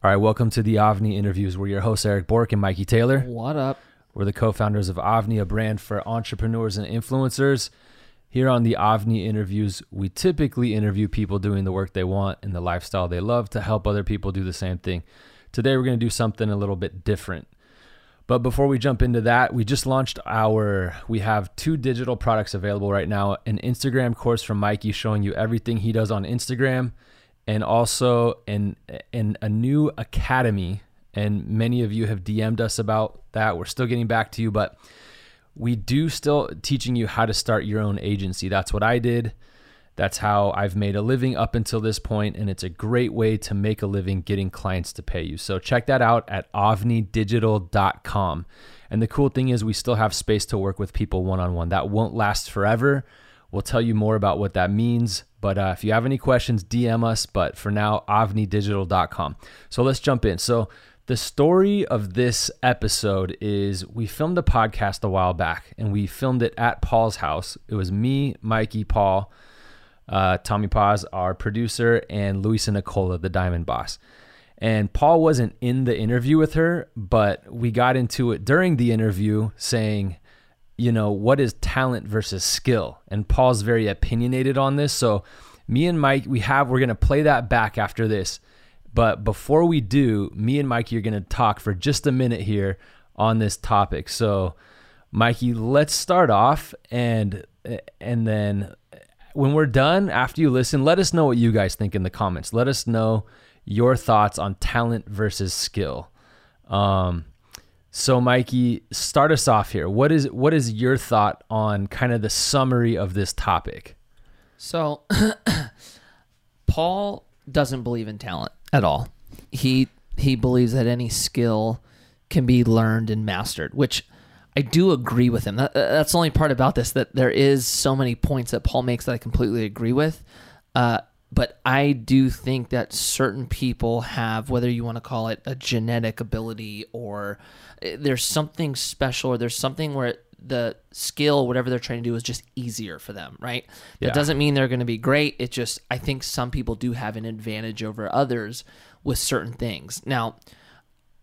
All right, welcome to the Avni interviews. We're your hosts, Eric Bork and Mikey Taylor. What up? We're the co founders of Avni, a brand for entrepreneurs and influencers. Here on the Avni interviews, we typically interview people doing the work they want and the lifestyle they love to help other people do the same thing. Today, we're going to do something a little bit different. But before we jump into that, we just launched our, we have two digital products available right now an Instagram course from Mikey showing you everything he does on Instagram and also in in a new academy and many of you have DM'd us about that. We're still getting back to you, but we do still teaching you how to start your own agency. That's what I did. That's how I've made a living up until this point, and it's a great way to make a living getting clients to pay you. So check that out at avnidigital.com. And the cool thing is, we still have space to work with people one on one. That won't last forever. We'll tell you more about what that means. But uh, if you have any questions, DM us. But for now, avnidigital.com. So let's jump in. So the story of this episode is we filmed a podcast a while back and we filmed it at Paul's house. It was me, Mikey, Paul, uh, Tommy Paz, our producer, and Louisa Nicola, the Diamond Boss. And Paul wasn't in the interview with her, but we got into it during the interview saying, you know, what is talent versus skill? And Paul's very opinionated on this. So, me and Mike, we have, we're going to play that back after this. But before we do, me and Mikey are going to talk for just a minute here on this topic. So, Mikey, let's start off and and then when we're done after you listen, let us know what you guys think in the comments. Let us know your thoughts on talent versus skill. Um, so, Mikey, start us off here. What is what is your thought on kind of the summary of this topic? So, Paul doesn't believe in talent at all. He he believes that any skill can be learned and mastered, which I do agree with him. That, that's the only part about this that there is so many points that Paul makes that I completely agree with. Uh, but I do think that certain people have, whether you want to call it a genetic ability or there's something special or there's something where the skill, whatever they're trying to do, is just easier for them, right? Yeah. That doesn't mean they're going to be great. It just, I think some people do have an advantage over others with certain things. Now,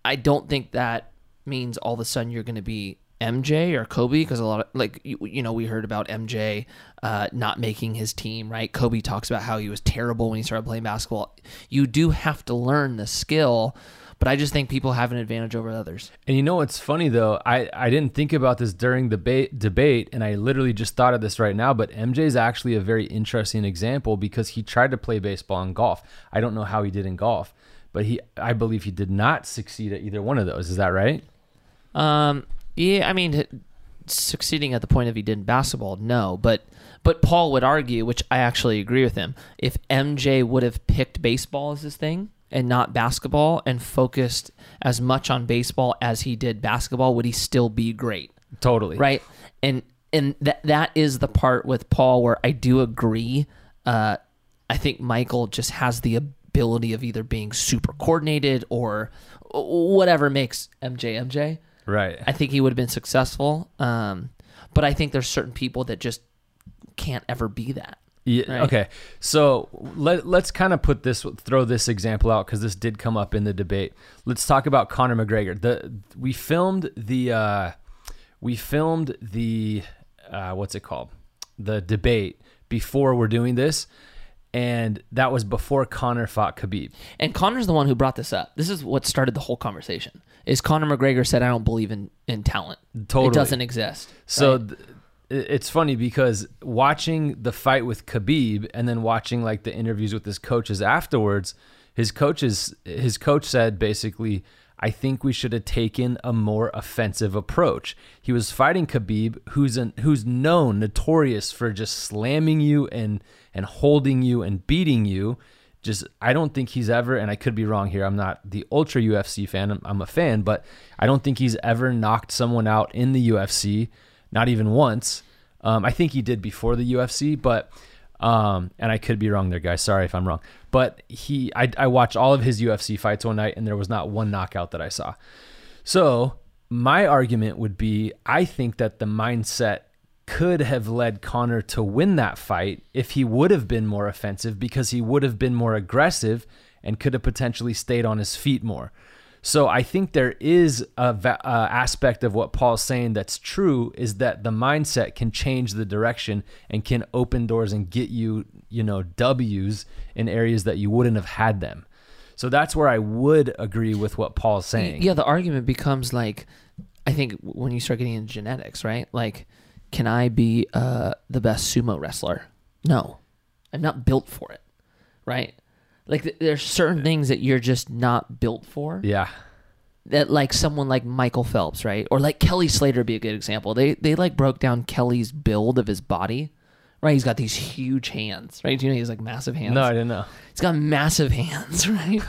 I don't think that means all of a sudden you're going to be MJ or Kobe because a lot of like you, you know we heard about MJ uh, not making his team right. Kobe talks about how he was terrible when he started playing basketball. You do have to learn the skill, but I just think people have an advantage over others. And you know what's funny though? I, I didn't think about this during the ba- debate, and I literally just thought of this right now. But MJ is actually a very interesting example because he tried to play baseball and golf. I don't know how he did in golf, but he I believe he did not succeed at either one of those. Is that right? Um, yeah, I mean, succeeding at the point of he did in basketball, no. But but Paul would argue, which I actually agree with him, if MJ would have picked baseball as his thing and not basketball and focused as much on baseball as he did basketball, would he still be great? Totally. Right. And and that that is the part with Paul where I do agree. Uh, I think Michael just has the ability of either being super coordinated or whatever makes MJ MJ. Right. I think he would have been successful. Um, but I think there's certain people that just can't ever be that. Yeah. Right. Okay. So let let's kind of put this throw this example out because this did come up in the debate. Let's talk about Conor McGregor. The we filmed the uh, we filmed the uh, what's it called the debate before we're doing this, and that was before Conor fought Khabib. And Conor's the one who brought this up. This is what started the whole conversation. Is Conor McGregor said, "I don't believe in in talent. Totally. It doesn't exist." So right? th- it's funny because watching the fight with Khabib and then watching like the interviews with his coaches afterwards, his coaches his coach said basically, I think we should have taken a more offensive approach. He was fighting Khabib, who's an, who's known notorious for just slamming you and and holding you and beating you. Just I don't think he's ever, and I could be wrong here. I'm not the ultra UFC fan. I'm, I'm a fan, but I don't think he's ever knocked someone out in the UFC not even once. Um, I think he did before the UFC, but um, and I could be wrong there, guys. Sorry if I'm wrong. But he, I, I watched all of his UFC fights one night, and there was not one knockout that I saw. So my argument would be, I think that the mindset could have led Conor to win that fight if he would have been more offensive because he would have been more aggressive and could have potentially stayed on his feet more. So I think there is a va- uh, aspect of what Paul's saying that's true is that the mindset can change the direction and can open doors and get you, you know, W's in areas that you wouldn't have had them. So that's where I would agree with what Paul's saying. Yeah, the argument becomes like, I think when you start getting into genetics, right? Like, can I be uh, the best sumo wrestler? No, I'm not built for it, right? Like, th- there's certain things that you're just not built for. Yeah. That like someone like Michael Phelps, right, or like Kelly Slater would be a good example. They they like broke down Kelly's build of his body, right? He's got these huge hands, right? Do you know he has like massive hands? No, I didn't know. He's got massive hands, right?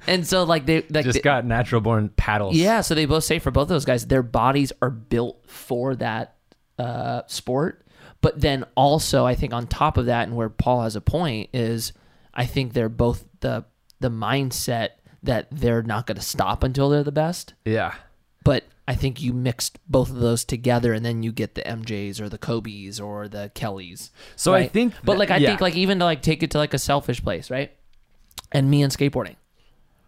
and so like they like Just they- got natural born paddles. yeah, so they both say for both of those guys, their bodies are built for that uh, sport. But then also, I think on top of that, and where Paul has a point is, I think they're both the the mindset that they're not going to stop until they're the best. Yeah. But I think you mixed both of those together, and then you get the MJs or the Kobe's or the Kellys. So I right? think but like I yeah. think like even to like take it to like a selfish place, right? And me and skateboarding,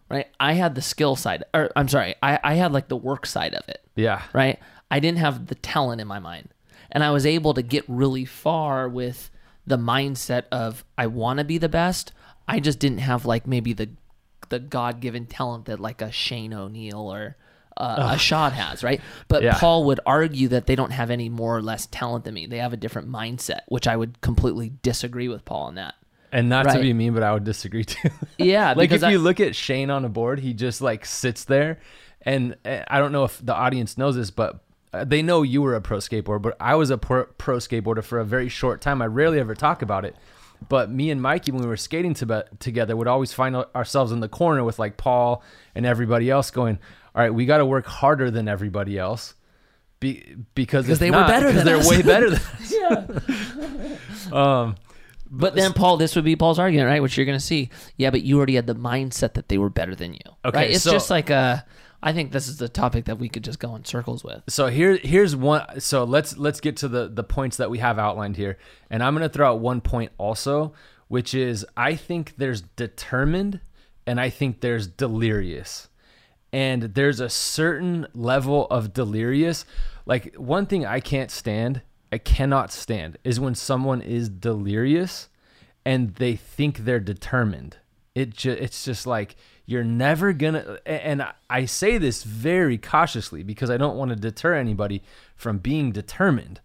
right? I had the skill side, or I'm sorry, I I had like the work side of it, Yeah. right? I didn't have the talent in my mind, and I was able to get really far with the mindset of I want to be the best. I just didn't have like maybe the the God given talent that like a Shane O'Neill or uh, a Shad has, right? But Yeah. Paul would argue that they don't have any more or less talent than me. They have a different mindset, which I would completely disagree with Paul on that. And not to Right. be mean, but I would disagree too. Yeah, like if I- you look at Shane on a board, he just like sits there, and uh, I don't know if the audience knows this, but uh, they know you were a pro skateboarder. But I was a pro skateboarder for a very short time. I rarely ever talk about it. But me and Mikey, when we were skating to, together, would always find ourselves in the corner with like Paul and everybody else going, "All right, we got to work harder than everybody else." Be, because Because if they were better because than they're us. way better than us. um, But then Paul, this would be Paul's argument, right? Which you're going to see. Yeah, but you already had the mindset that they were better than you. Okay, right? It's so- just like a. I think this is the topic that we could just go in circles with. so here here's one so let's let's get to the the points that we have outlined here. And i'm going to throw out one point also which is i think there's determined and i think there's delirious. And there's a certain level of delirious. Like one thing i can't stand i cannot stand is when someone is delirious and they think they're determined. It ju- it's just like you're never gonna and i say this very cautiously because i don't want to deter anybody from being determined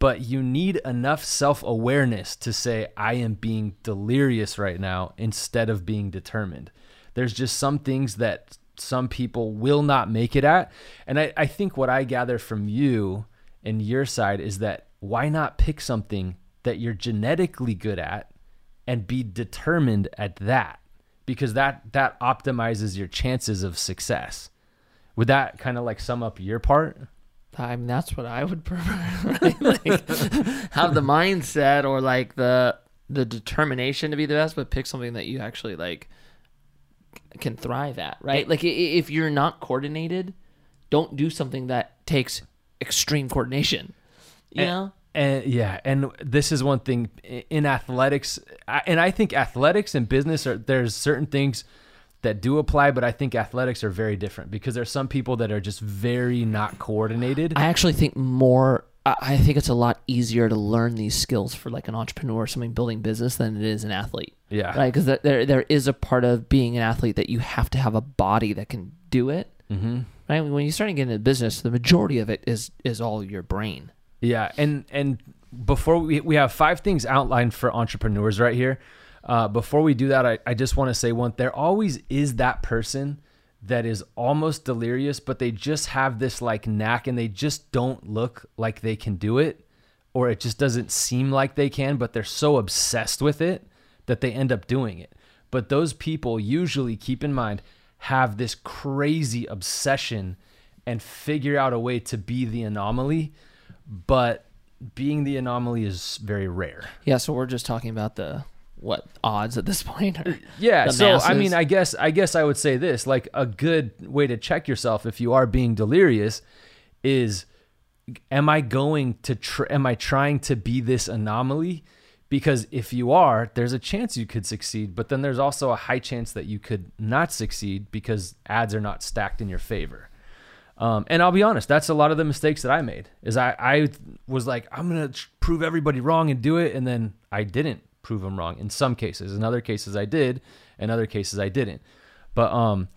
but you need enough self-awareness to say i am being delirious right now instead of being determined. There's just some things that some people will not make it at and i, I think what i gather from you and your side is that why not pick something that you're genetically good at and be determined at that because that that optimizes your chances of success would that kind of like sum up your part I mean, that's what I would prefer. Right? Like, have the mindset or like the the determination to be the best, but pick something that you actually like can thrive at. Right? Like if you're not coordinated, don't do something that takes extreme coordination. You And- know? And yeah and this is one thing in athletics and i think athletics and business are there's certain things that do apply but i think athletics are very different because there's some people that are just very not coordinated I actually think more. I think it's a lot easier to learn these skills for like an entrepreneur or something building business than it is an athlete. yeah right? Because there there is a part of being an athlete that you have to have a body that can do it, mm-hmm. right? When you start starting to get into business, the majority of it is is all your brain. Yeah, and and before we we have five things outlined for entrepreneurs right here. Uh, before we do that, I, I just want to say one. There always is that person that is almost delirious, but they just have this like knack, and they just don't look like they can do it, or it just doesn't seem like they can. But they're so obsessed with it that they end up doing it. But those people usually keep in mind have this crazy obsession and figure out a way to be the anomaly but being the anomaly is very rare. Yeah, so we're just talking about the what odds at this point. Or Yeah, so I mean, I guess I guess I would say this, like a good way to check yourself if you are being delirious is am I going to tr- am I trying to be this anomaly Because if you are, there's a chance you could succeed, but then there's also a high chance that you could not succeed because ads are not stacked in your favor. Um, and I'll be honest, that's a lot of the mistakes that I made. Is I, I was like, I'm gonna prove everybody wrong and do it, and then I didn't prove them wrong in some cases. In other cases, I did. In other cases, I didn't. But um,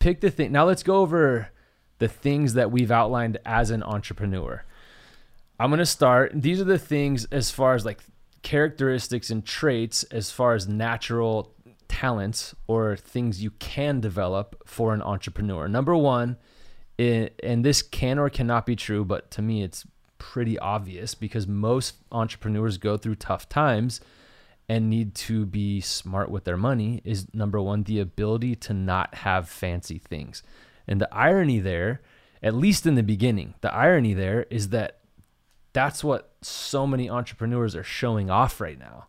pick the thing. Now let's go over the things that we've outlined as an entrepreneur. I'm gonna start. These are the things as far as like characteristics and traits, as far as natural talents or things you can develop for an entrepreneur. Number one it, and this can or cannot be true, but to me, it's pretty obvious because most entrepreneurs go through tough times and need to be smart with their money is number one, the ability to not have fancy things. And the irony there, at least in the beginning, the irony there is that that's what so many entrepreneurs are showing off right now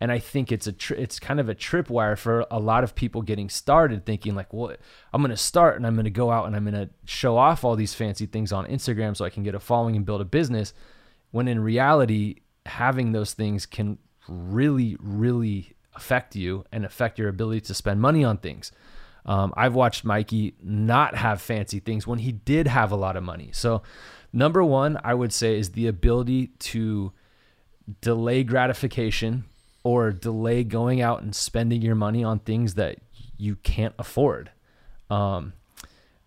and I think it's a tri- it's kind of a tripwire for a lot of people getting started, thinking like, "Well, I'm going to start and I'm going to go out and I'm going to show off all these fancy things on Instagram so I can get a following and build a business." When in reality, having those things can really, really affect you and affect your ability to spend money on things. Um, I've watched Mikey not have fancy things when he did have a lot of money. So, number one, I would say is the ability to delay gratification or delay going out and spending your money on things that you can't afford. Um,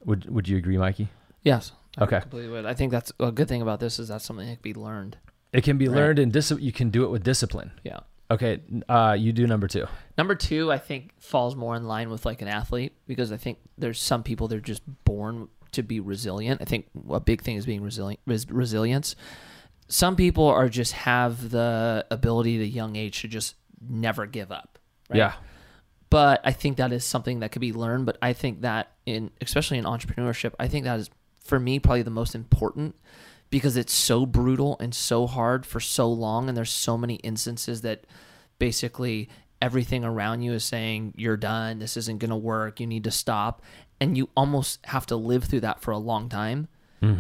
would Would you agree, Mikey? Yes. Okay. I completely would. I think that's a good thing about this is that's something that can be learned. It can be Right. learned and dis- you can do it with discipline. Yeah. Okay, uh, you do number two. Number two, I think falls more in line with like an athlete because I think there's some people they're just born to be resilient. I think a big thing is being resilient. Res- resilience. Some people are just have the ability at a young age to just never give up. right? Yeah, but I think that is something that could be learned. But I think that in especially in entrepreneurship, I think that is for me probably the most important because it's so brutal and so hard for so long, and there's so many instances that basically everything around you is saying you're done, this isn't going to work, you need to stop, and you almost have to live through that for a long time.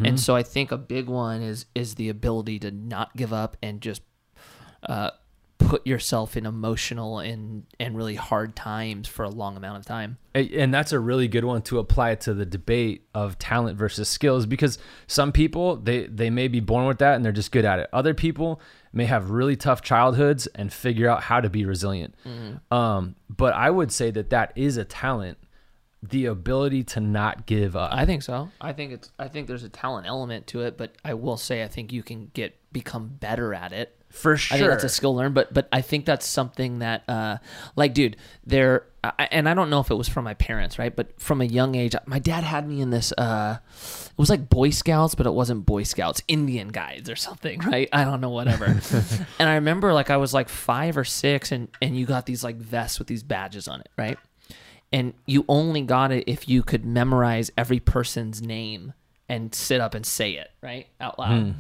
And so I think a big one is is the ability to not give up and just uh, put yourself in emotional and and really hard times for a long amount of time. And that's a really good one to apply to the debate of talent versus skills because some people they they may be born with that and they're just good at it. Other people may have really tough childhoods and figure out how to be resilient. Um, but I would say that that is a talent, the ability to not give up. I think so. I think it's I think there's a talent element to it, but I will say I think you can get become better at it. For sure. I think that's a skill learned, but but I think that's something that, uh, like, dude, there, and I don't know if it was from my parents, right? But from a young age, my dad had me in this. Uh, it was like Boy Scouts, but it wasn't Boy Scouts, Indian Guides or something, right? I don't know, whatever. and I remember, like, I was like five or six, and and you got these like vests with these badges on it, right? And you only got it if you could memorize every person's name and sit up and say it right out loud. Hmm.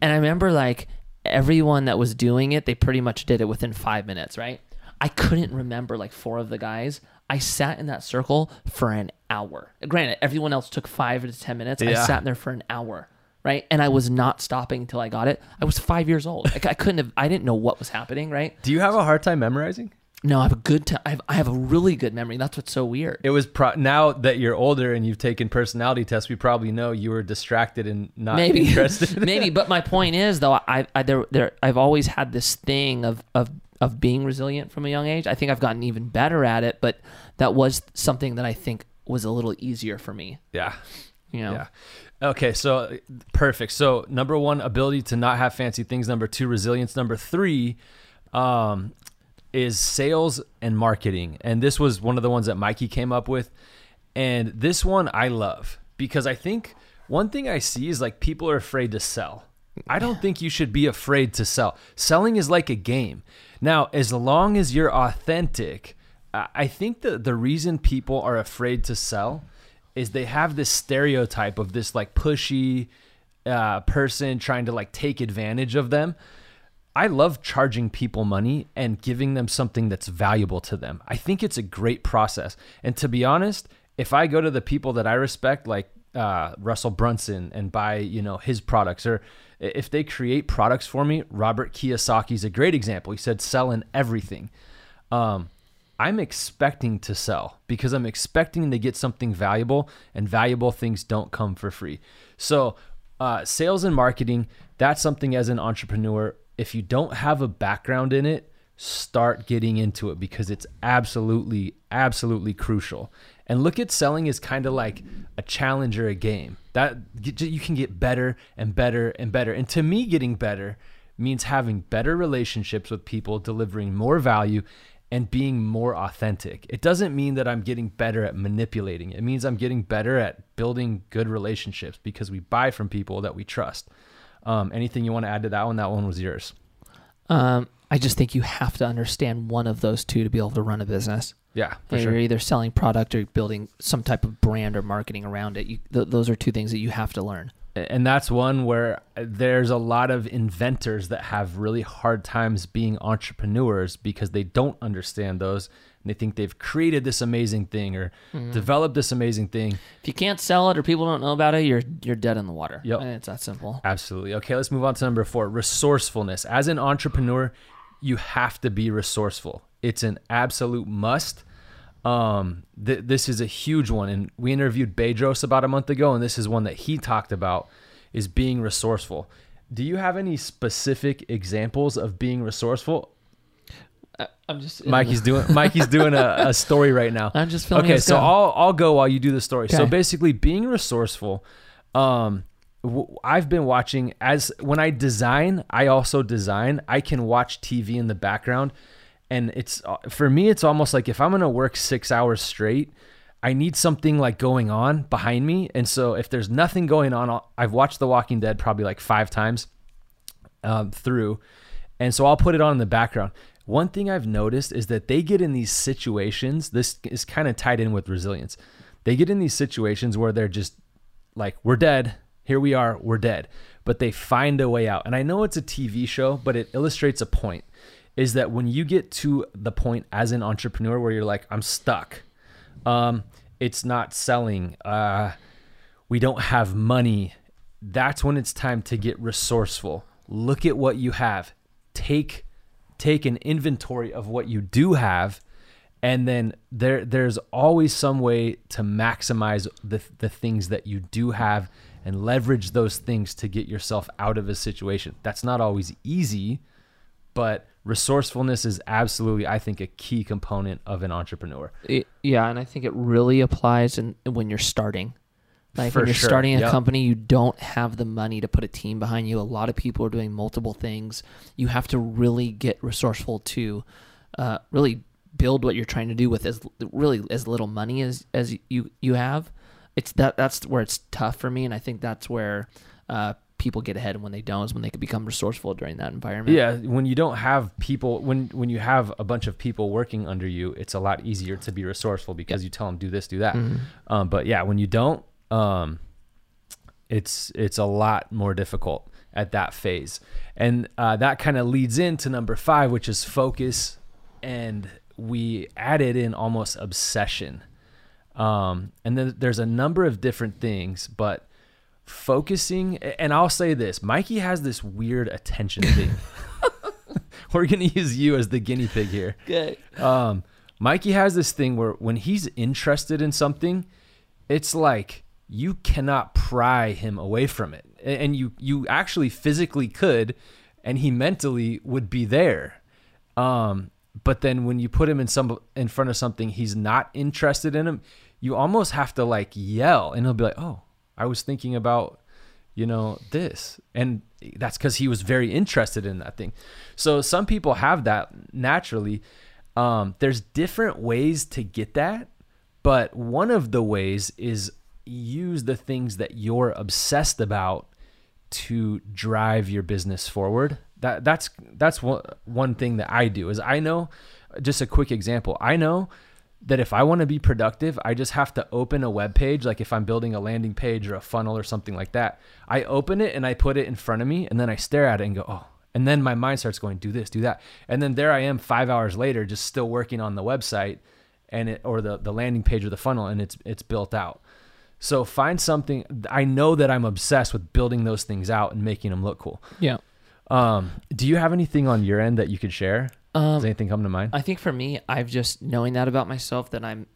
And I remember like everyone that was doing it, they pretty much did it within five minutes, right? I couldn't remember like four of the guys. I sat in that circle for an hour. Granted, everyone else took five to 10 minutes. I Yeah. sat there for an hour, right? And I was not stopping until I got it. I was five years old. Like, I couldn't have, I didn't know what was happening, right? Do you have a hard time memorizing? No, I have a good time. I have, I have a really good memory. That's what's so weird. It was pro- now that you're older and you've taken personality tests, we probably know you were distracted and not maybe interested. maybe but my point is though i i there there i've always had this thing of of of being resilient from a young age i think i've gotten even better at it but that was something that i think was a little easier for me yeah. you know Yeah. Okay, so perfect. So number one, ability to not have fancy things. Number two, resilience. Number three, um, is sales and marketing. And this was one of the ones that Mikey came up with. And this one I love because I think one thing I see is like people are afraid to sell. I don't think you should be afraid to sell. Selling is like a game. Now, as long as you're authentic, I think that the reason people are afraid to sell is they have this stereotype of this like pushy uh, person trying to like take advantage of them. I love charging people money and giving them something that's valuable to them. I think it's a great process. And to be honest, if I go to the people that I respect, like uh, Russell Brunson and buy you know his products or if they create products for me. Robert Kiyosaki is a great example. He said "Selling everything. Um, I'm expecting to sell because I'm expecting to get something valuable, and valuable things don't come for free. So, uh, sales and marketing, that's something as an entrepreneur, if you don't have a background in it, start getting into it because it's absolutely, absolutely crucial. And look at selling as kind of like a challenge or a game that you can get better and better and better. And to me, getting better means having better relationships with people, delivering more value, and being more authentic. It doesn't mean that I'm getting better at manipulating. It means I'm getting better at building good relationships because we buy from people that we trust. Um, anything you want to add to that one? That one was yours. Um, I just think you have to understand one of those two to be able to run a business. Yeah, for You're sure. either selling product or building some type of brand or marketing around it. You, th- those are two things that you have to learn and that's one where there's a lot of inventors that have really hard times being entrepreneurs because they don't understand those and they think they've created this amazing thing or mm-hmm. developed this amazing thing. If you can't sell it or people don't know about it, you're you're dead in the water. Yep. It's that simple. Absolutely. Okay, let's move on to number 4, resourcefulness. As an entrepreneur, you have to be resourceful. It's an absolute must um, th- this is a huge one, and we interviewed Bedros about a month ago, and this is one that he talked about is being resourceful. Do you have any specific examples of being resourceful? I'm just Mikey's doing Mikey's doing a, a, story right now. I'm just filming. Okay, so I'll I'll go while you do the story. Okay. So basically, being resourceful. Um, w- I've been watching as when I design, I also design. I can watch TV in the background and it's uh, for me it's almost like if i'm going to work 6 hours straight i need something like going on behind me and so if there's nothing going on i've watched the walking dead probably like 5 times um, through and so i'll put it on in the background one thing i've noticed is that they get in these situations this is kind of tied in with resilience. They get in these situations where they're just like we're dead. Here we are. We're dead. But they find a way out. And i know it's a tv show but it illustrates a point is that when you get to the point as an entrepreneur where you're like, I'm stuck, um, it's not selling, uh, we don't have money, that's when it's time to get resourceful. Look at what you have. Take take an inventory of what you do have and then there there's always some way to maximize the the things that you do have and leverage those things to get yourself out of a situation. That's not always easy, but resourcefulness is absolutely i think a key component of an entrepreneur it, yeah and i think it really applies in, when you're starting like For when you're sure. starting a yep. company you don't have the money to put a team behind you a lot of people are doing multiple things you have to really get resourceful to uh, really build what you're trying to do with as really as little money as as you you have it's that that's where it's tough for me and i think that's where uh, people get ahead and when they don't is when they can become resourceful during that environment. Yeah, when you don't have people when when you have a bunch of people working under you, it's a lot easier to be resourceful because yep. you tell them do this, do that. Mm-hmm. Um, but yeah, when you don't, um, it's it's a lot more difficult at that phase, and uh, that kind of leads into number five, which is focus, and we added in almost obsession. Um, and then there's a number of different things, but focusing and I'll say this, Mikey has this weird attention thing. We're gonna use you as the guinea pig here. Good. Um, Mikey has this thing where when he's interested in something, it's like you cannot pry him away from it. And you you actually physically could, and he mentally would be there. Um, but then when you put him in some in front of something he's not interested in him, you almost have to like yell, and he'll be like, "Oh, I was thinking about, you know, this. And that's because he was very interested in that thing. So some people have that naturally. Um, there's different ways to get that, but one of the ways is use the things that you're obsessed about to drive your business forward. That that's that's one one thing that I do is I know just a quick example. I know that if I want to be productive, I just have to open a web page. Like if I'm building a landing page or a funnel or something like that, I open it and I put it in front of me and then I stare at it and go, oh, and then my mind starts going, do this, do that. And then there I am five hours later, just still working on the website and it, or the, the landing page or the funnel and it's, it's built out. So find something. I know that I'm obsessed with building those things out and making them look cool. Yeah. Um, do you have anything on your end that you could share? Does Um, anything come to mind? I think for me, I've just knowing that about myself that I'm,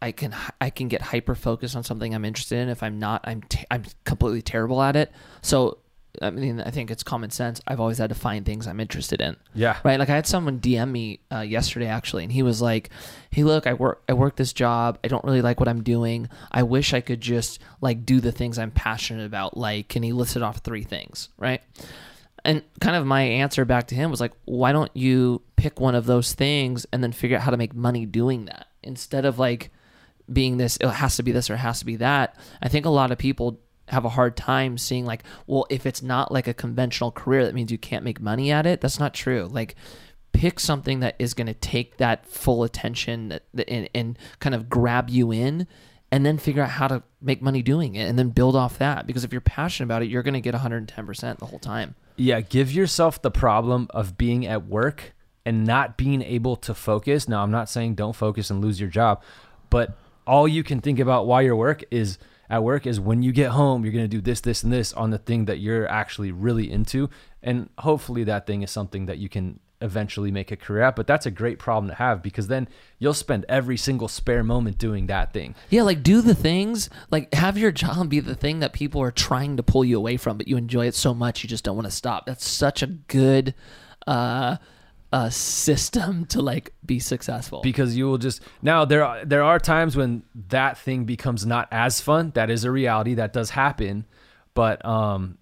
I can I can get hyper focused on something I'm interested in. If I'm not, I'm t- I'm completely terrible at it. So I mean, I think it's common sense. I've always had to find things I'm interested in. yeah. Right, like I had someone DM me uh, yesterday actually, and he was like, "Hey, look, I work I work this job. I don't really like what I'm doing. I wish I could just like do the things I'm passionate about. Like, and he listed off three things, right? And kind of my answer back to him was like, why don't you pick one of those things and then figure out how to make money doing that instead of like being this, it has to be this or it has to be that. I think a lot of people have a hard time seeing like, well, if it's not like a conventional career, that means you can't make money at it. That's not true. Like, pick something that is going to take that full attention and, and kind of grab you in and then figure out how to make money doing it and then build off that because if you're passionate about it you're going to get 110% the whole time Yeah, give yourself the problem of being at work and not being able to focus. Now, I'm not saying don't focus and lose your job, but all you can think about while you're work is at work is when you get home, you're going to do this, this, and this on the thing that you're actually really into. And hopefully that thing is something that you can eventually make a career at. But that's a great problem to have because then you'll spend every single spare moment doing that thing. yeah like do the things like have your job be the thing that people are trying to pull you away from but you enjoy it so much you just don't want to stop that's such a good uh uh system to like be successful. Because you will just now there are there are times when that thing becomes not as fun. That is a reality that does happen. But um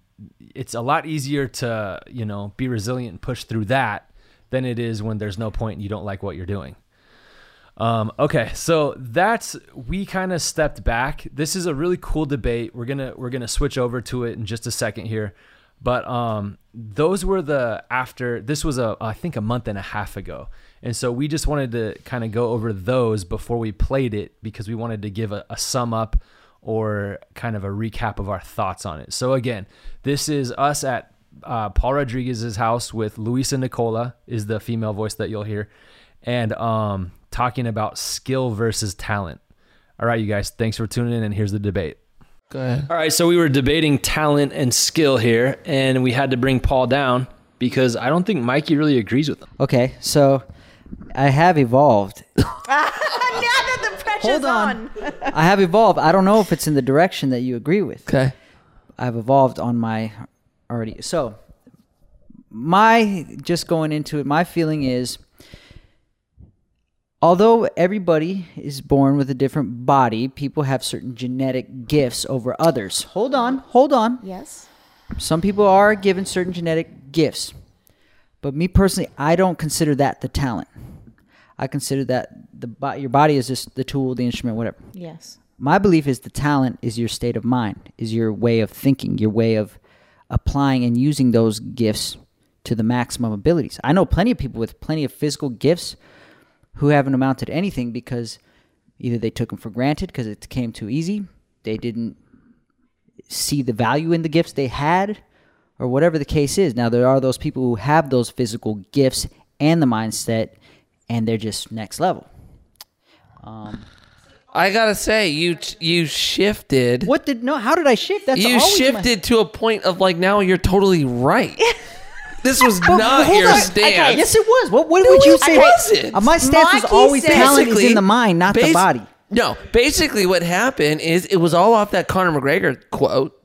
it's a lot easier to you know be resilient and push through that than it is when there's no point and you don't like what you're doing. Um, okay, so that's we kind of stepped back. This is a really cool debate. We're gonna we're gonna switch over to it in just a second here, but um, those were the after. This was a I think a month and a half ago, and so we just wanted to kind of go over those before we played it because we wanted to give a, a sum up or kind of a recap of our thoughts on it. So again, this is us at uh, Paul Rodriguez's house with Louisa Nicola is the female voice that you'll hear, and um, talking about skill versus talent. All right, you guys, thanks for tuning in, and here's the debate. Go ahead All right, so we were debating talent and skill here, and we had to bring Paul down because I don't think Mikey really agrees with him. Okay, so I have evolved. now that the pressure's Hold on. I have evolved. I don't know if it's in the direction that you agree with. okay I've evolved on my already. So, my just going into it, my feeling is although everybody is born with a different body, people have certain genetic gifts over others. Hold on, hold on. Yes. Some people are given certain genetic gifts. But me personally, I don't consider that the talent. I consider that the your body is just the tool, the instrument, whatever. Yes. My belief is the talent is your state of mind, is your way of thinking, your way of applying and using those gifts to the maximum abilities. I know plenty of people with plenty of physical gifts who haven't amounted to anything because either they took them for granted because it came too easy, they didn't see the value in the gifts they had, or whatever the case is. Now, there are those people who have those physical gifts and the mindset, and they're just next level. Um, i gotta say you you shifted What did no? How did I shift? That's you always my- shifted to a point of like now you're totally right. this was not hold your on. stance. Yes, it was. What, what would you it say? wasn't. Uh, my stance was always talent is in the mind, not the body. No, basically what happened is it was all off that Conor McGregor quote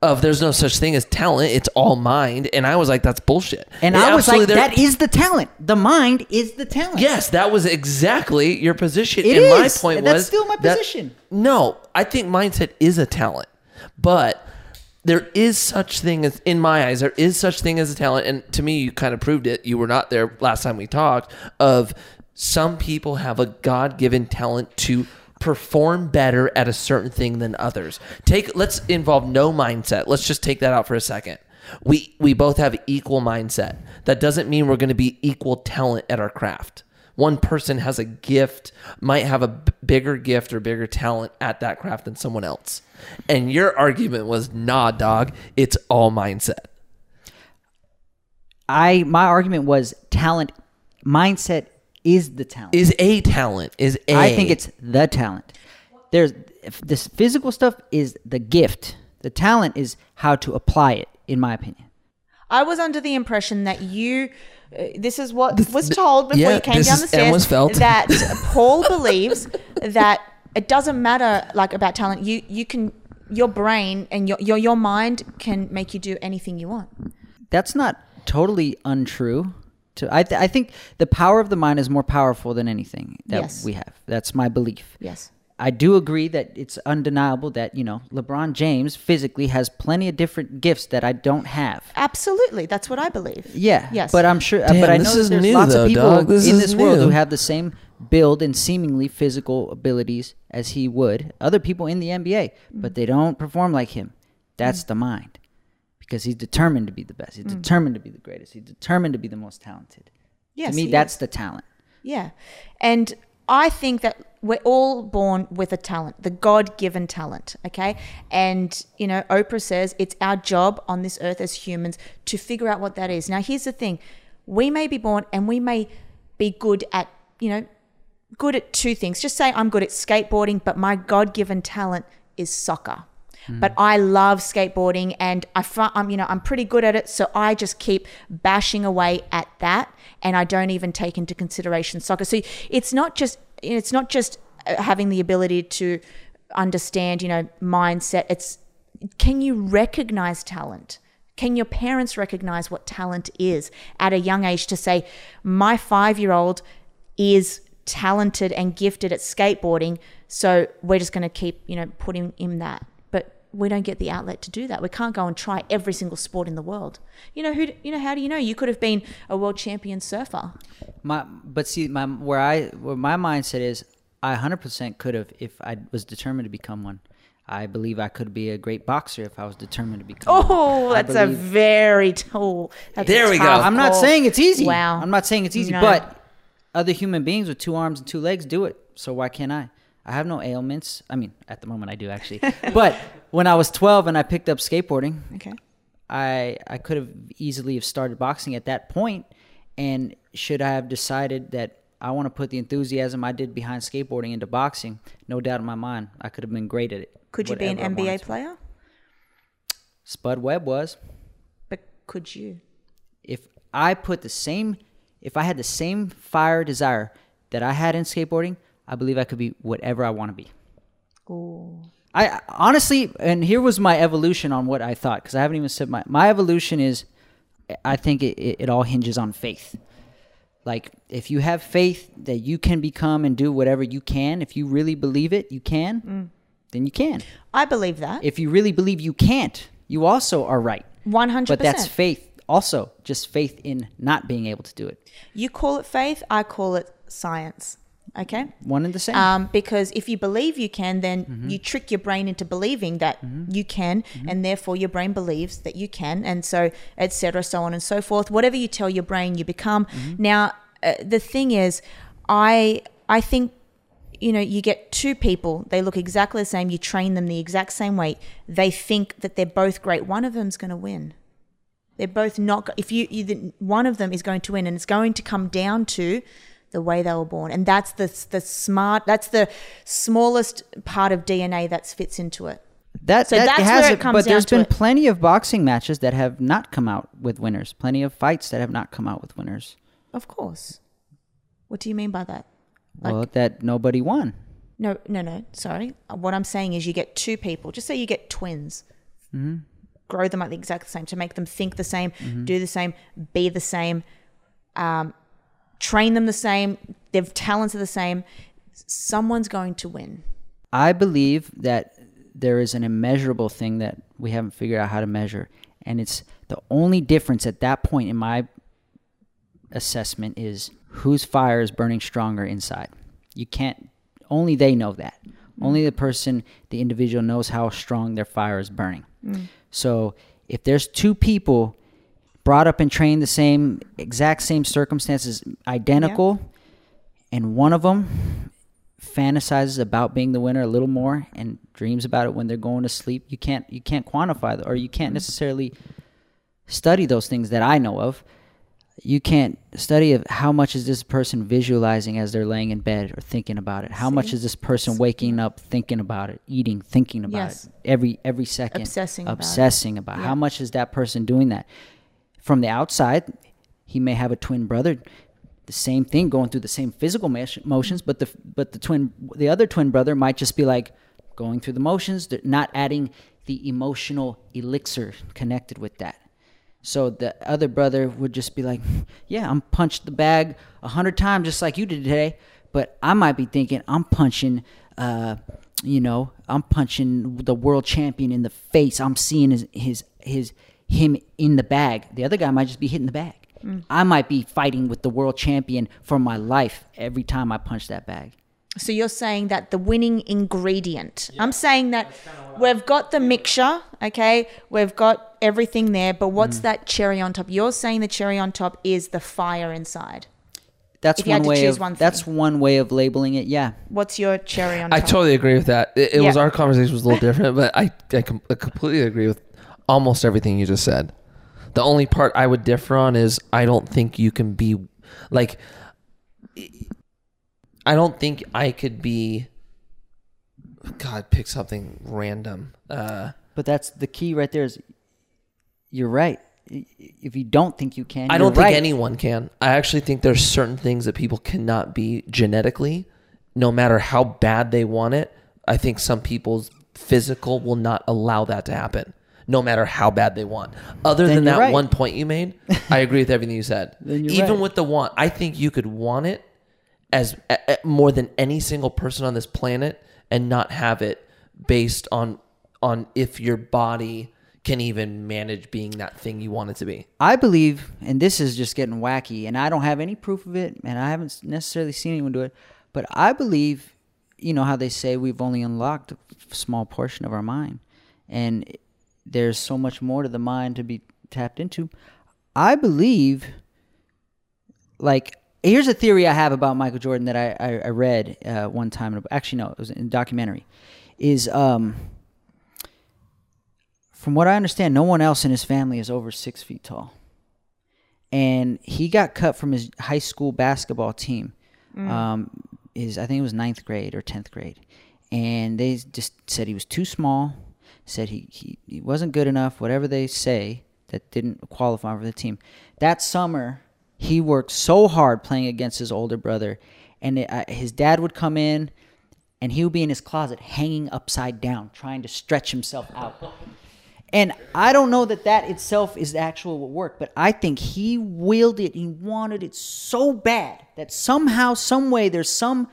of "There's no such thing as talent; it's all mind." And I was like, "That's bullshit." And It I was absolutely- like, that is the talent. The mind is the talent. Yes, that was exactly your position. It and my is. point That's was still my that- position. no, I think mindset is a talent, but there is such thing as in my eyes there is such thing as a talent and to me you kind of proved it. You were not there last time we talked of some people have a god-given talent to perform better at a certain thing than others. Take let's involve no mindset. Let's just take that out for a second. We we both have equal mindset. That doesn't mean we're going to be equal talent at our craft one person has a gift might have a b- bigger gift or bigger talent at that craft than someone else and your argument was nah dog it's all mindset I my argument was talent. Mindset is the talent. is a talent is a I think it's the talent. there's if this physical stuff is the gift. The talent is how to apply it, in my opinion. I was under the impression that you. Uh, this is what was told before yeah, you came this down the stairs. and was felt. That Paul believes that it doesn't matter like about talent. You you can your brain and your your your mind can make you do anything you want. That's not totally untrue. To I, th- I think the power of the mind is more powerful than anything that Yes. we have. That's my belief. Yes. I do agree that it's undeniable that you know LeBron James physically has plenty of different gifts that I don't have. Absolutely, that's what I believe. Yeah. Yes. But I'm sure. Damn, but I know this that is there's new, lots though, of people. This in is this world who have the same build and seemingly physical abilities as he would. Other people in the NBA, Mm. but they don't perform like him. That's the mind, because he's determined to be the best. He's determined to be the greatest. He's determined to be the most talented. Mm. Yes, to me, that's is. the talent. Yeah. And I think that we're all born with a talent, the God given talent. Okay. And, you know, Oprah says it's our job on this earth as humans to figure out what that is. Now, here's the thing we may be born and we may be good at, you know, good at two things. Just say I'm good at skateboarding, but my God given talent is soccer. But I love skateboarding and I I'm you know I'm pretty good at it so I just keep bashing away at that and I don't even take into consideration soccer. So it's not just it's not just uh, having the ability to understand, you know, mindset. It's can you recognize talent? Can your parents recognize what talent is at a young age to say, my five year old is talented and gifted at skateboarding, so we're just going to keep, you know, putting him that. But we don't get the outlet to do that. We can't go and try every single sport in the world. You know who? You know how do you know? You could have been a world champion surfer. My, but see, my where I where my mindset is, I 100% could have if I was determined to become one. I believe I could be a great boxer if I was determined to become. one. Oh, I that's a very tall. That's There we go. tough I'm not saying it's easy. Wow. I'm not saying it's easy, No. but other human beings with two arms and two legs do it. So why can't I? I have no ailments. I mean, at the moment I do actually. but when I was 12 and I picked up skateboarding, Okay. I I could have easily have started boxing at that point and should I have decided that I want to put the enthusiasm I did behind skateboarding into boxing, no doubt in my mind, I could have been great at it. Could you be an NBA player? Spud Webb was. But could you? if I put the same, if I had the same fire desire that I had in skateboarding, I believe I could be whatever I want to be. Ooh. I honestly, and here was my evolution on what I thought, because I haven't even said my my evolution is, I think it, it, it all hinges on faith. Like if you have faith that you can become and do whatever you can, if you really believe it, you can, mm. then you can. I believe that. If you really believe you can't, you also are right. 100%. But that's faith. Also, just faith in not being able to do it. You call it faith, I call it science. Okay? One and the same. Um, because if you believe you can, then you trick your brain into believing that you can, and therefore your brain believes that you can, and so etc. So on and so forth. Whatever you tell your brain, you become. Now, uh, the thing is, I I think you know you get two people they look exactly the same you train them the exact same way they think that they're both great one of them's going to win they're both not. If you, you one of them is going to win, and it's going to come down to the way they were born, and that's the the smart. That's the smallest part of DNA that fits into it. That, So that that's has where it it, comes but there's been it. plenty of boxing matches that have not come out with winners. Plenty of fights that have not come out with winners. Of course. What do you mean by that? Like- well, that nobody won. No, no, no. Sorry. What I'm saying is, you get two people. Just say you get twins. Grow them up the exact same to make them think the same, do the same, be the same, um, train them the same. Their talents are the same. Someone's going to win. I believe that there is an immeasurable thing that we haven't figured out how to measure, and it's the only difference at that point in my assessment is whose fire is burning stronger inside. You can't. Only they know that. Mm. Only the person, the individual, knows how strong their fire is burning. Mm. So if there's two people brought up and trained the same exact same circumstances, identical, and one of them fantasizes about being the winner a little more and dreams about it when they're going to sleep, you can't you can't quantify or you can't mm-hmm. necessarily study those things that I know of. you can't study of how much is this person visualizing as they're laying in bed or thinking about it. How much is this person waking up thinking about it eating thinking about Yes. it every every second. Obsessing about it. about, Yeah. how much is that person doing that from the outside he may have a twin brother the same thing going through the same physical motions but the but the twin the other twin brother might just be like going through the motions not adding the emotional elixir connected with that so the other brother would just be like, "Yeah, I'm punched the bag a hundred times just like you did today," but I might be thinking I'm punching, uh, you know, I'm punching the world champion in the face. I'm seeing his his his him in the bag. The other guy might just be hitting the bag. Mm. I might be fighting with the world champion for my life every time I punch that bag. So you're saying that the winning ingredient. I'm saying that we've got the mixture, okay? We've got everything there, but what's mm. that cherry on top? You're saying the cherry on top is the fire inside. That's If one way of one that's one way of labeling it. Yeah, What's your cherry on top? I top? totally agree with that. It, it was our conversation was a little different, but I I, com- I completely agree with almost everything you just said. The only part I would differ on is I don't think you can be like I don't think I could be God, pick something random. Uh but that's the key right there. Is you're right. If you don't think you can, I don't think right. anyone can. I actually think there's certain things that people cannot be genetically, no matter how bad they want it. I think some people's physical will not allow that to happen, no matter how bad they want. Other Then than that right. one point you made, I agree with everything you said. Even right. with the want, I think you could want it as a, a- more than any single person on this planet and not have it based on on if your body can even manage being that thing you want it to be. I believe, and this is just getting wacky, and I don't have any proof of it, and I haven't necessarily seen anyone do it, but I believe, you know, how they say we've only unlocked a small portion of our mind, and there's so much more to the mind to be tapped into. I believe, like, here's a theory I have about Michael Jordan that I, I, I read uh, one time. Actually, no, it was in a documentary. Is um, from what I understand, no one else in his family is over six feet tall. And he got cut from his high school basketball team. Um, his I think it was ninth grade or tenth grade, and they just said he was too small. Said he, he, he wasn't good enough. Whatever they say that didn't qualify for the team. That summer, he worked so hard playing against his older brother, and it, uh, his dad would come in, and he would be in his closet hanging upside down, trying to stretch himself out. And I don't know that that itself is the actual work, but I think he willed it. He wanted it so bad that somehow, some way, there's some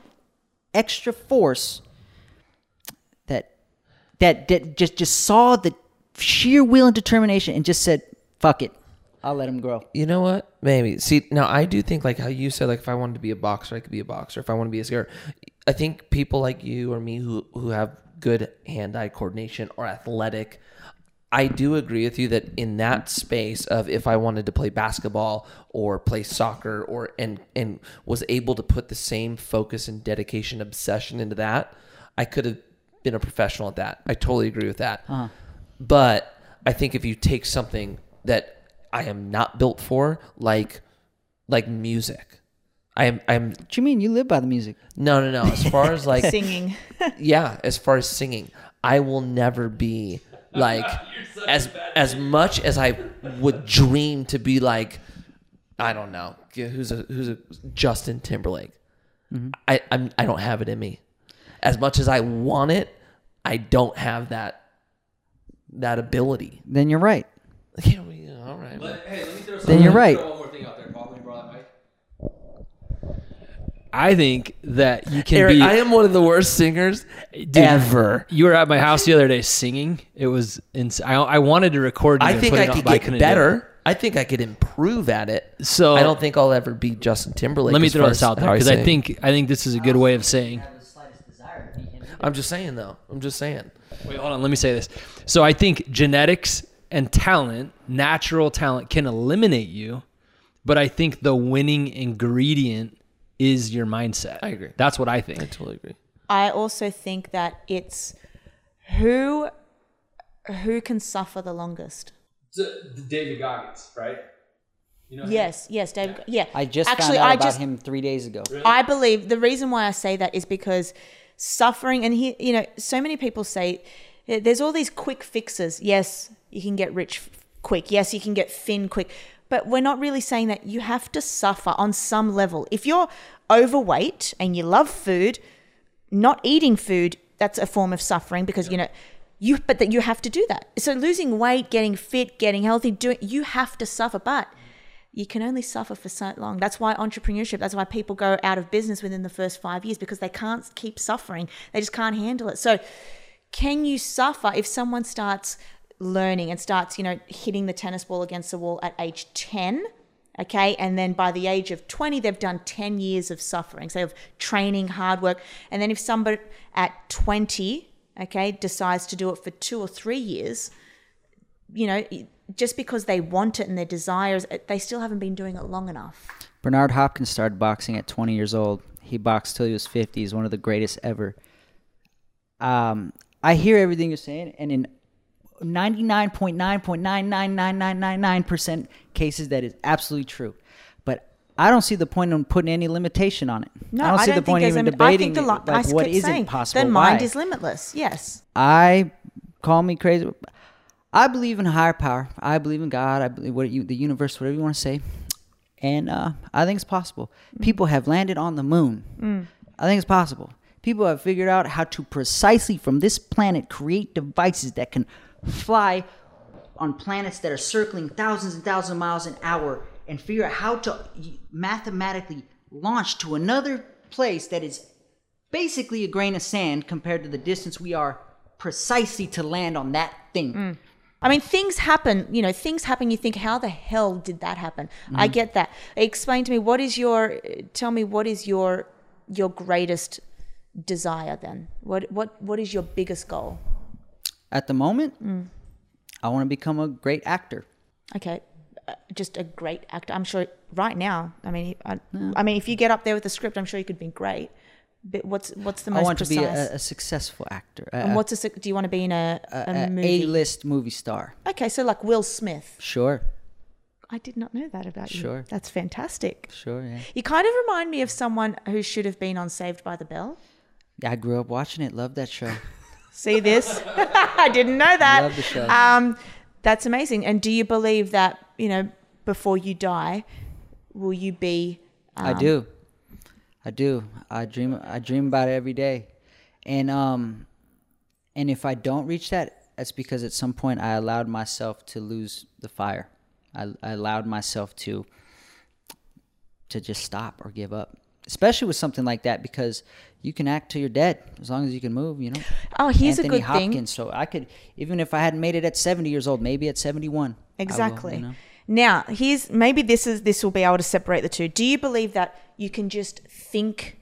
extra force that that just just saw the sheer will and determination and just said, "Fuck it, I'll let him grow." You know what? Maybe. See, now I do think like how you said, like if I wanted to be a boxer, I could be a boxer. If I want to be a skier, I think people like you or me who who have good hand-eye coordination or athletic, I do agree with you that in that space of if I wanted to play basketball or play soccer or and and was able to put the same focus and dedication, obsession into that, I could have been a professional at that. I totally agree with that. Uh-huh. But I think if you take something that I am not built for, like like music, I am I'm What you mean? You live by the music. no no no. As far as like Singing. yeah, as far as singing, I will never be like as as much as I would dream to be like I don't know who's a who's a Justin Timberlake. Mm-hmm. I I'm, I don't have it in me. As much as I want it, I don't have that that ability. Then you're right. Yeah, we- all right. Hey, let me throw Then you're right. One more thing out there, Paul. Let me borrow that mic. I think that you can Eric, be. I am one of the worst singers Dude, ever. You were at my house the other day singing. It was. Ins- I, I wanted to record. You I think I could but get couldn't do it. better. I think I could improve at it. So I don't think I'll ever be Justin Timberlake. Let me throw this out there because I think I think this is a good way of saying. I'm just saying though. I'm just saying. Wait, hold on. Let me say this. So I think genetics and talent, natural talent, can eliminate you, but I think the winning ingredient is your mindset. I agree. That's what I think. I totally agree. I also think that it's who who can suffer the longest. David Goggins, right? You know yes, yes, David. Yeah, I just actually, found out I about just him three days ago. I believe the reason why I say that is because suffering, and he, you know, so many people say eh, there's all these quick fixes. Yes, you can get rich quick. Yes, you can get thin quick. But we're not really saying that you have to suffer on some level. If you're overweight and you love food, not eating food, that's a form of suffering because, you know, you, but that you have to do that. So losing weight, getting fit, getting healthy, doing, you have to suffer. But you can only suffer for so long. That's why entrepreneurship, that's why people go out of business within the first five years because they can't keep suffering. They just can't handle it. So, can you suffer if someone starts learning and starts, you know, hitting the tennis ball against the wall at age 10? Okay. And then by the age of 20, they've done 10 years of suffering. So, of training, hard work. And then if somebody at 20, okay, decides to do it for two or three years, you know, just because they want it and their desires, they still haven't been doing it long enough. Bernard Hopkins started boxing at 20 years old. He boxed till he was 50. He's one of the greatest ever. Um, I hear everything you're saying, and in 99.9.99999% cases, that is absolutely true. But I don't see the point in putting any limitation on it. No, I don't see the point in there's even debating I think the, li- like I what isn't saying, possible. The mind Why? is limitless. Yes. I call me crazy. I believe in higher power. I believe in God. I believe what you, the universe, whatever you want to say, and uh, I think it's possible. Mm. People have landed on the moon. Mm. I think it's possible. People have figured out how to precisely from this planet create devices that can fly on planets that are circling thousands and thousands of miles an hour and figure out how to mathematically launch to another place that is basically a grain of sand compared to the distance we are precisely to land on that thing. Mm. I mean, things happen, you know, things happen. You think, how the hell did that happen? I Mm-hmm. get that. Explain to me, what is your, tell me, what is your, your greatest desire then? What, what, what is your biggest goal? At the moment, I want to become a great actor. Okay. Uh, Just a great actor. I'm sure right now, I mean, I, I mean, if you get up there with the script, I'm sure you could be great. What's, what's the most I want precise? to be a, a successful actor. and what's a, do you want to be in a, a, a, movie? list movie star? Okay, so like Will Smith. Sure, I did not know that about you. Sure. That's fantastic. sure. Yeah. You kind of remind me of someone who should have been on Saved by the Bell. I grew up watching it. Loved that show. See this? I didn't know that. Love the show. Um, that's amazing. And do you believe that you know before you die, will you be? I um, do. I do. I dream. I dream about it every day, and um, and if I don't reach that, that's because at some point I allowed myself to lose the fire. I, I allowed myself to to just stop or give up, especially with something like that, because you can act till you're dead as long as you can move. You know. Oh, here's Anthony a good Hopkins. thing. So I could, even if I hadn't made it at 70 years old, maybe at 71. I will, Exactly. you know? Now, here's maybe this is this will be able to separate the two. Do you believe that you can just think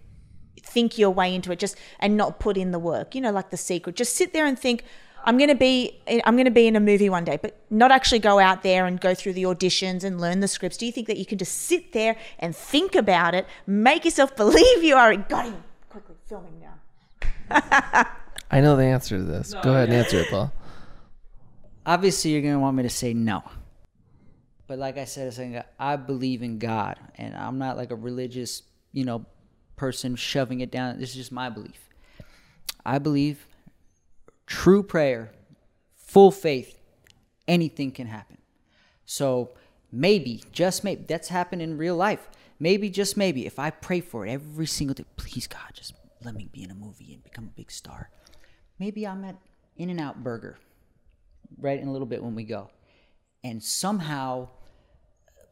think your way into it just and not put in the work? You know, like the secret. Just sit there and think I'm going to be I'm going to be in a movie one day, but not actually go out there and go through the auditions and learn the scripts. Do you think that you can just sit there and think about it, make yourself believe you are got him quickly filming now. I know the answer to this. Go ahead and answer it, Paul. obviously you're gonna want me to say no. But like I said a second ago, I believe in God, and I'm not like a religious, you know, person shoving it down. This is just my belief. I believe true prayer, full faith, anything can happen. So maybe, just maybe, that's happened in real life. Maybe, just maybe, if I pray for it every single day, please God, just let me be in a movie and become a big star. Maybe I'm at In-N-Out Burger right in a little bit when we go. And somehow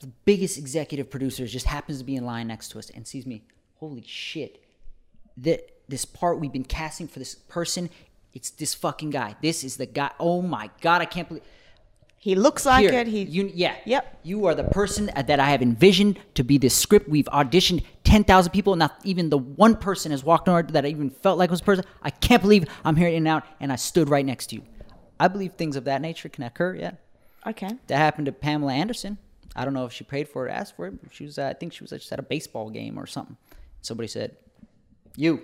biggest executive producer just happens to be in line next to us and sees me. Holy shit. That this part we've been casting for this person, it's this fucking guy. This is the guy. Oh my god, I can't believe He looks like Here, it. He you, yeah. Yep. You are the person that I have envisioned to be this script. We've auditioned 10,000 people. Not even the one person has walked on that I even felt like was a person. I can't believe I'm here In-N-Out and I stood right next to you. I believe things of that nature can occur, yeah. okay. That happened to Pamela Anderson. I don't know if she prayed for it or asked for it. She was, uh, I think she was just at a baseball game or something. Somebody said, "You,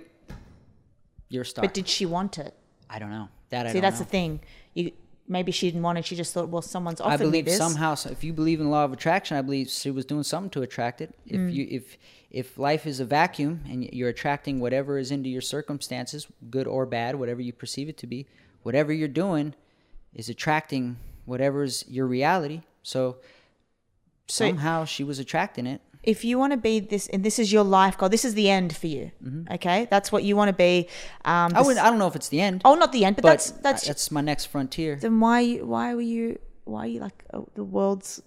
you're a star." But did she want it? I don't know. That I See, that's know. the thing. You maybe she didn't want it. She just thought, well, someone's offered I me believe this. somehow, so if you believe in the law of attraction, I believe she was doing something to attract it. If Mm. you if if life is a vacuum and you're attracting whatever is into your circumstances, good or bad, whatever you perceive it to be, whatever you're doing is attracting whatever's your reality. So, So- somehow she was attracting it. if you want to be this, and this is your life goal, this is the end for you. Okay, that's what you want to be. Um, Mm-hmm. I wouldn't. I don't know if it's the end, oh, not the end, but, but that's that's. that's my next frontier. then why why were you why are you like uh, the world's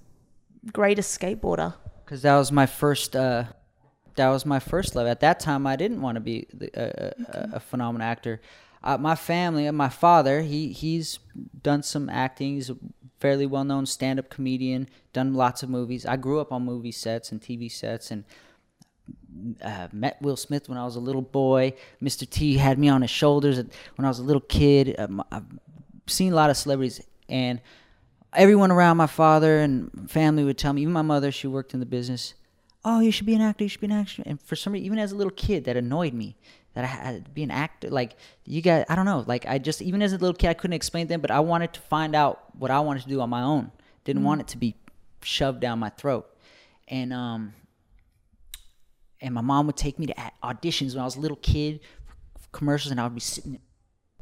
greatest skateboarder? because that was my first uh that was my first love at that time i didn't want to be the, a, a, a phenomenal actor uh, my family and my father he he's done some acting he's fairly well-known stand-up comedian done lots of movies i grew up on movie sets and tv sets and uh, met Will Smith when I was a little boy. Mr. T had me on his shoulders when I was a little kid. Um, I've seen a lot of celebrities, and everyone around my father and family would tell me, even my mother, she worked in the business. Oh, you should be an actor. You should be an actor. And for some reason, even as a little kid, that annoyed me. That I had to be an actor. Like you got, I don't know. Like I just, even as a little kid, I couldn't explain them. But I wanted to find out what I wanted to do on my own. Didn't want it to be shoved down my throat. And um, and my mom would take me to auditions when I was a little kid for commercials, and I would be sitting there.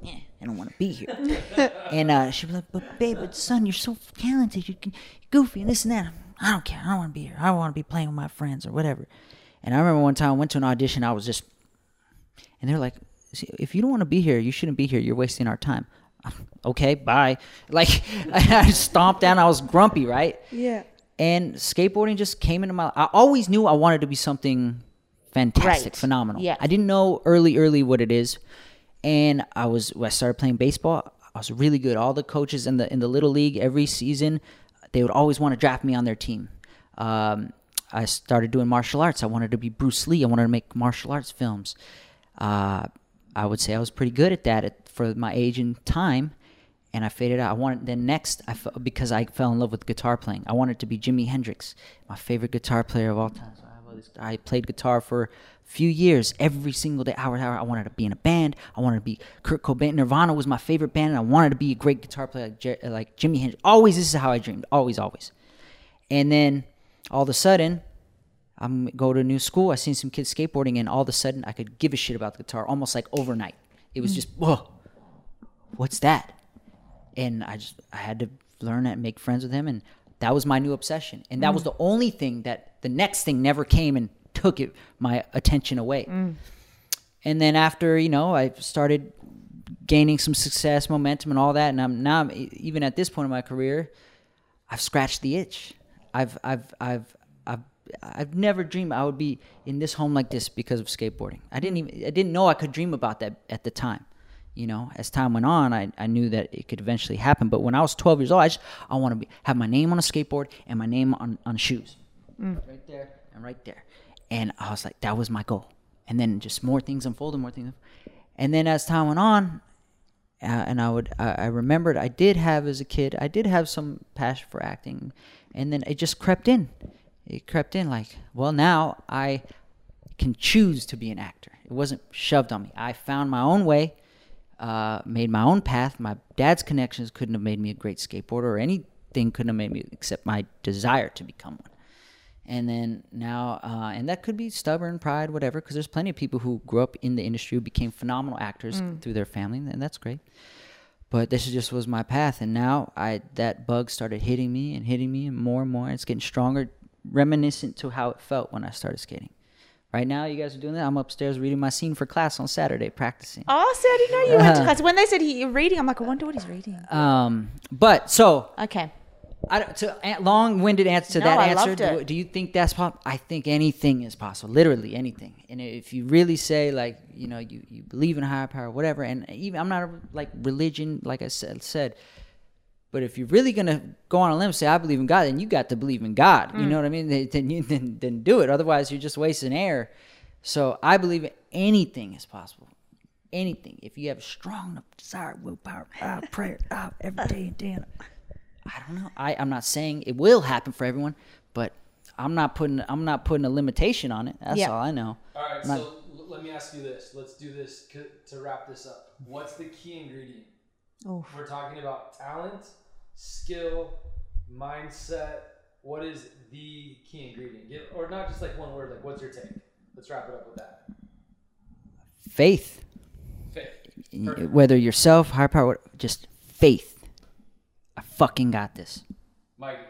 Yeah, I don't want to be here. and uh, she'd be like, "But babe, but son, you're so talented. You can, you're goofy and this and that." I don't care. I don't want to be here. I want to be playing with my friends or whatever. And I remember one time I went to an audition. I was just, and they're like, "See, "If you don't want to be here, you shouldn't be here. You're wasting our time." okay, bye. Like I stomped down. I was grumpy, right? Yeah. and skateboarding just came into my I always knew I wanted to be something fantastic, Great. phenomenal. Yeah. I didn't know early early what it is. And I was when I started playing baseball, I was really good. All the coaches in the in the little league every season, they would always want to draft me on their team. Um, I started doing martial arts. I wanted to be Bruce Lee. I wanted to make martial arts films. Uh, I would say I was pretty good at that at, for my age and time and I faded out. I wanted then next because I fell in love with guitar playing. I wanted to be Jimi Hendrix, my favorite guitar player of all time. So I, I played guitar for a few years, every single day, hour hour. I wanted to be in a band. I wanted to be Kurt Cobain. Nirvana was my favorite band, and I wanted to be a great guitar player like, Jer- like Jimi Hendrix. Always, this is how I dreamed. Always, always. And then all of a sudden, I'm go to a new school. I seen some kids skateboarding, and all of a sudden, I could give a shit about the guitar almost like overnight. It was hmm. just whoa, what's that? And I just I had to learn and make friends with him, and that was my new obsession. And that was hmm. the only thing that the next thing never came and took it my attention away. Hmm. And then after you know, I started gaining some success, momentum, and all that. And I'm now I'm, even at this point in my career, I've scratched the itch. I've I've I've I've never dreamed I would be in this home like this because of skateboarding. I didn't even I didn't know I could dream about that at the time. You know, as time went on, I, I knew that it could eventually happen. But when I was 12 years old, I just I want to be have my name on a skateboard and my name on on shoes, right there and right there. And I was like, that was my goal. And then just more things unfolded, more things. And then as time went on, uh, and I would I, I remembered I did have as a kid I did have some passion for acting, and then it just crept in. It crept in like, well, now I can choose to be an actor. It wasn't shoved on me. I found my own way, uh, made my own path. My dad's connections couldn't have made me a great skateboarder, or anything couldn't have made me except my desire to become one and then now uh, and that could be stubborn pride whatever because there's plenty of people who grew up in the industry who became phenomenal actors through their family and that's great but this just was my path and now i that bug started hitting me and hitting me and more and more it's getting stronger reminiscent to how it felt when i started skating right now you guys are doing that i'm upstairs reading my scene for class on saturday practicing Oh, see, I didn't know you went to class. When they said he, you're reading, I'm like, I wonder what he's reading. um but so Okay. I don't, to long-winded answer to No, that I answer. loved Do, it. do you think that's possible? I think anything is possible. Literally anything. And if you really say like you know you, you believe in higher power, whatever. And even I'm not a, like religion, like I said said. But if you're really gonna go on a limb and say I believe in God, then you got to believe in God. Mm. You know what I mean? Then then, you, then then do it. Otherwise, you're just wasting air. So I believe anything is possible. Anything. If you have a strong enough desire, willpower, ah, prayer, ah, every day and day. and- I don't know. I, I'm not saying it will happen for everyone, but I'm not putting I'm not putting a limitation on it. That's Yeah. all I know. All right, Not- so l- let me ask you this. Let's do this c- to wrap this up. What's the key ingredient Oh. We're talking about talent, skill, mindset. What is the key ingredient? Get, or not just like one word, like what's your take? Let's wrap it up with that. Faith. Faith. Perfect. Whether yourself, higher power, just faith. I fucking got this. Mikey.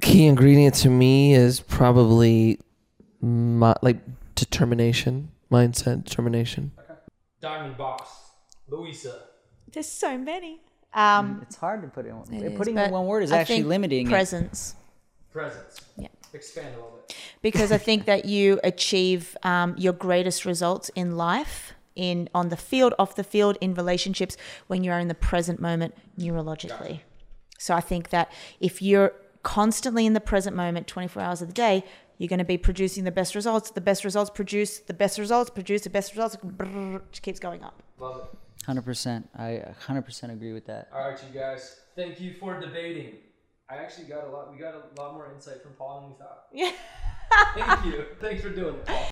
Key ingredient to me is probably my, like determination, mindset, determination. Okay. Diamond Boss. Louisa. There's so many. Um, It's hard to put in. it is, putting in one word is I actually think limiting. it. presence. Presence. Yeah. Expand a little bit. because I think that you achieve um, your greatest results in life, in on the field, off the field, in relationships, when you are in the present moment neurologically. So I think that if you're constantly in the present moment, 24 hours of the day, you're going to be producing the best results. The best results produce the best results, produce the best results. Brrr, keeps going up. Love it. Hundred percent. I hundred percent agree with that. All right, you guys. Thank you for debating. I actually got a lot. We got a lot more insight from Paul than we thought. Yeah. Thank you. Thanks for doing it, Paul.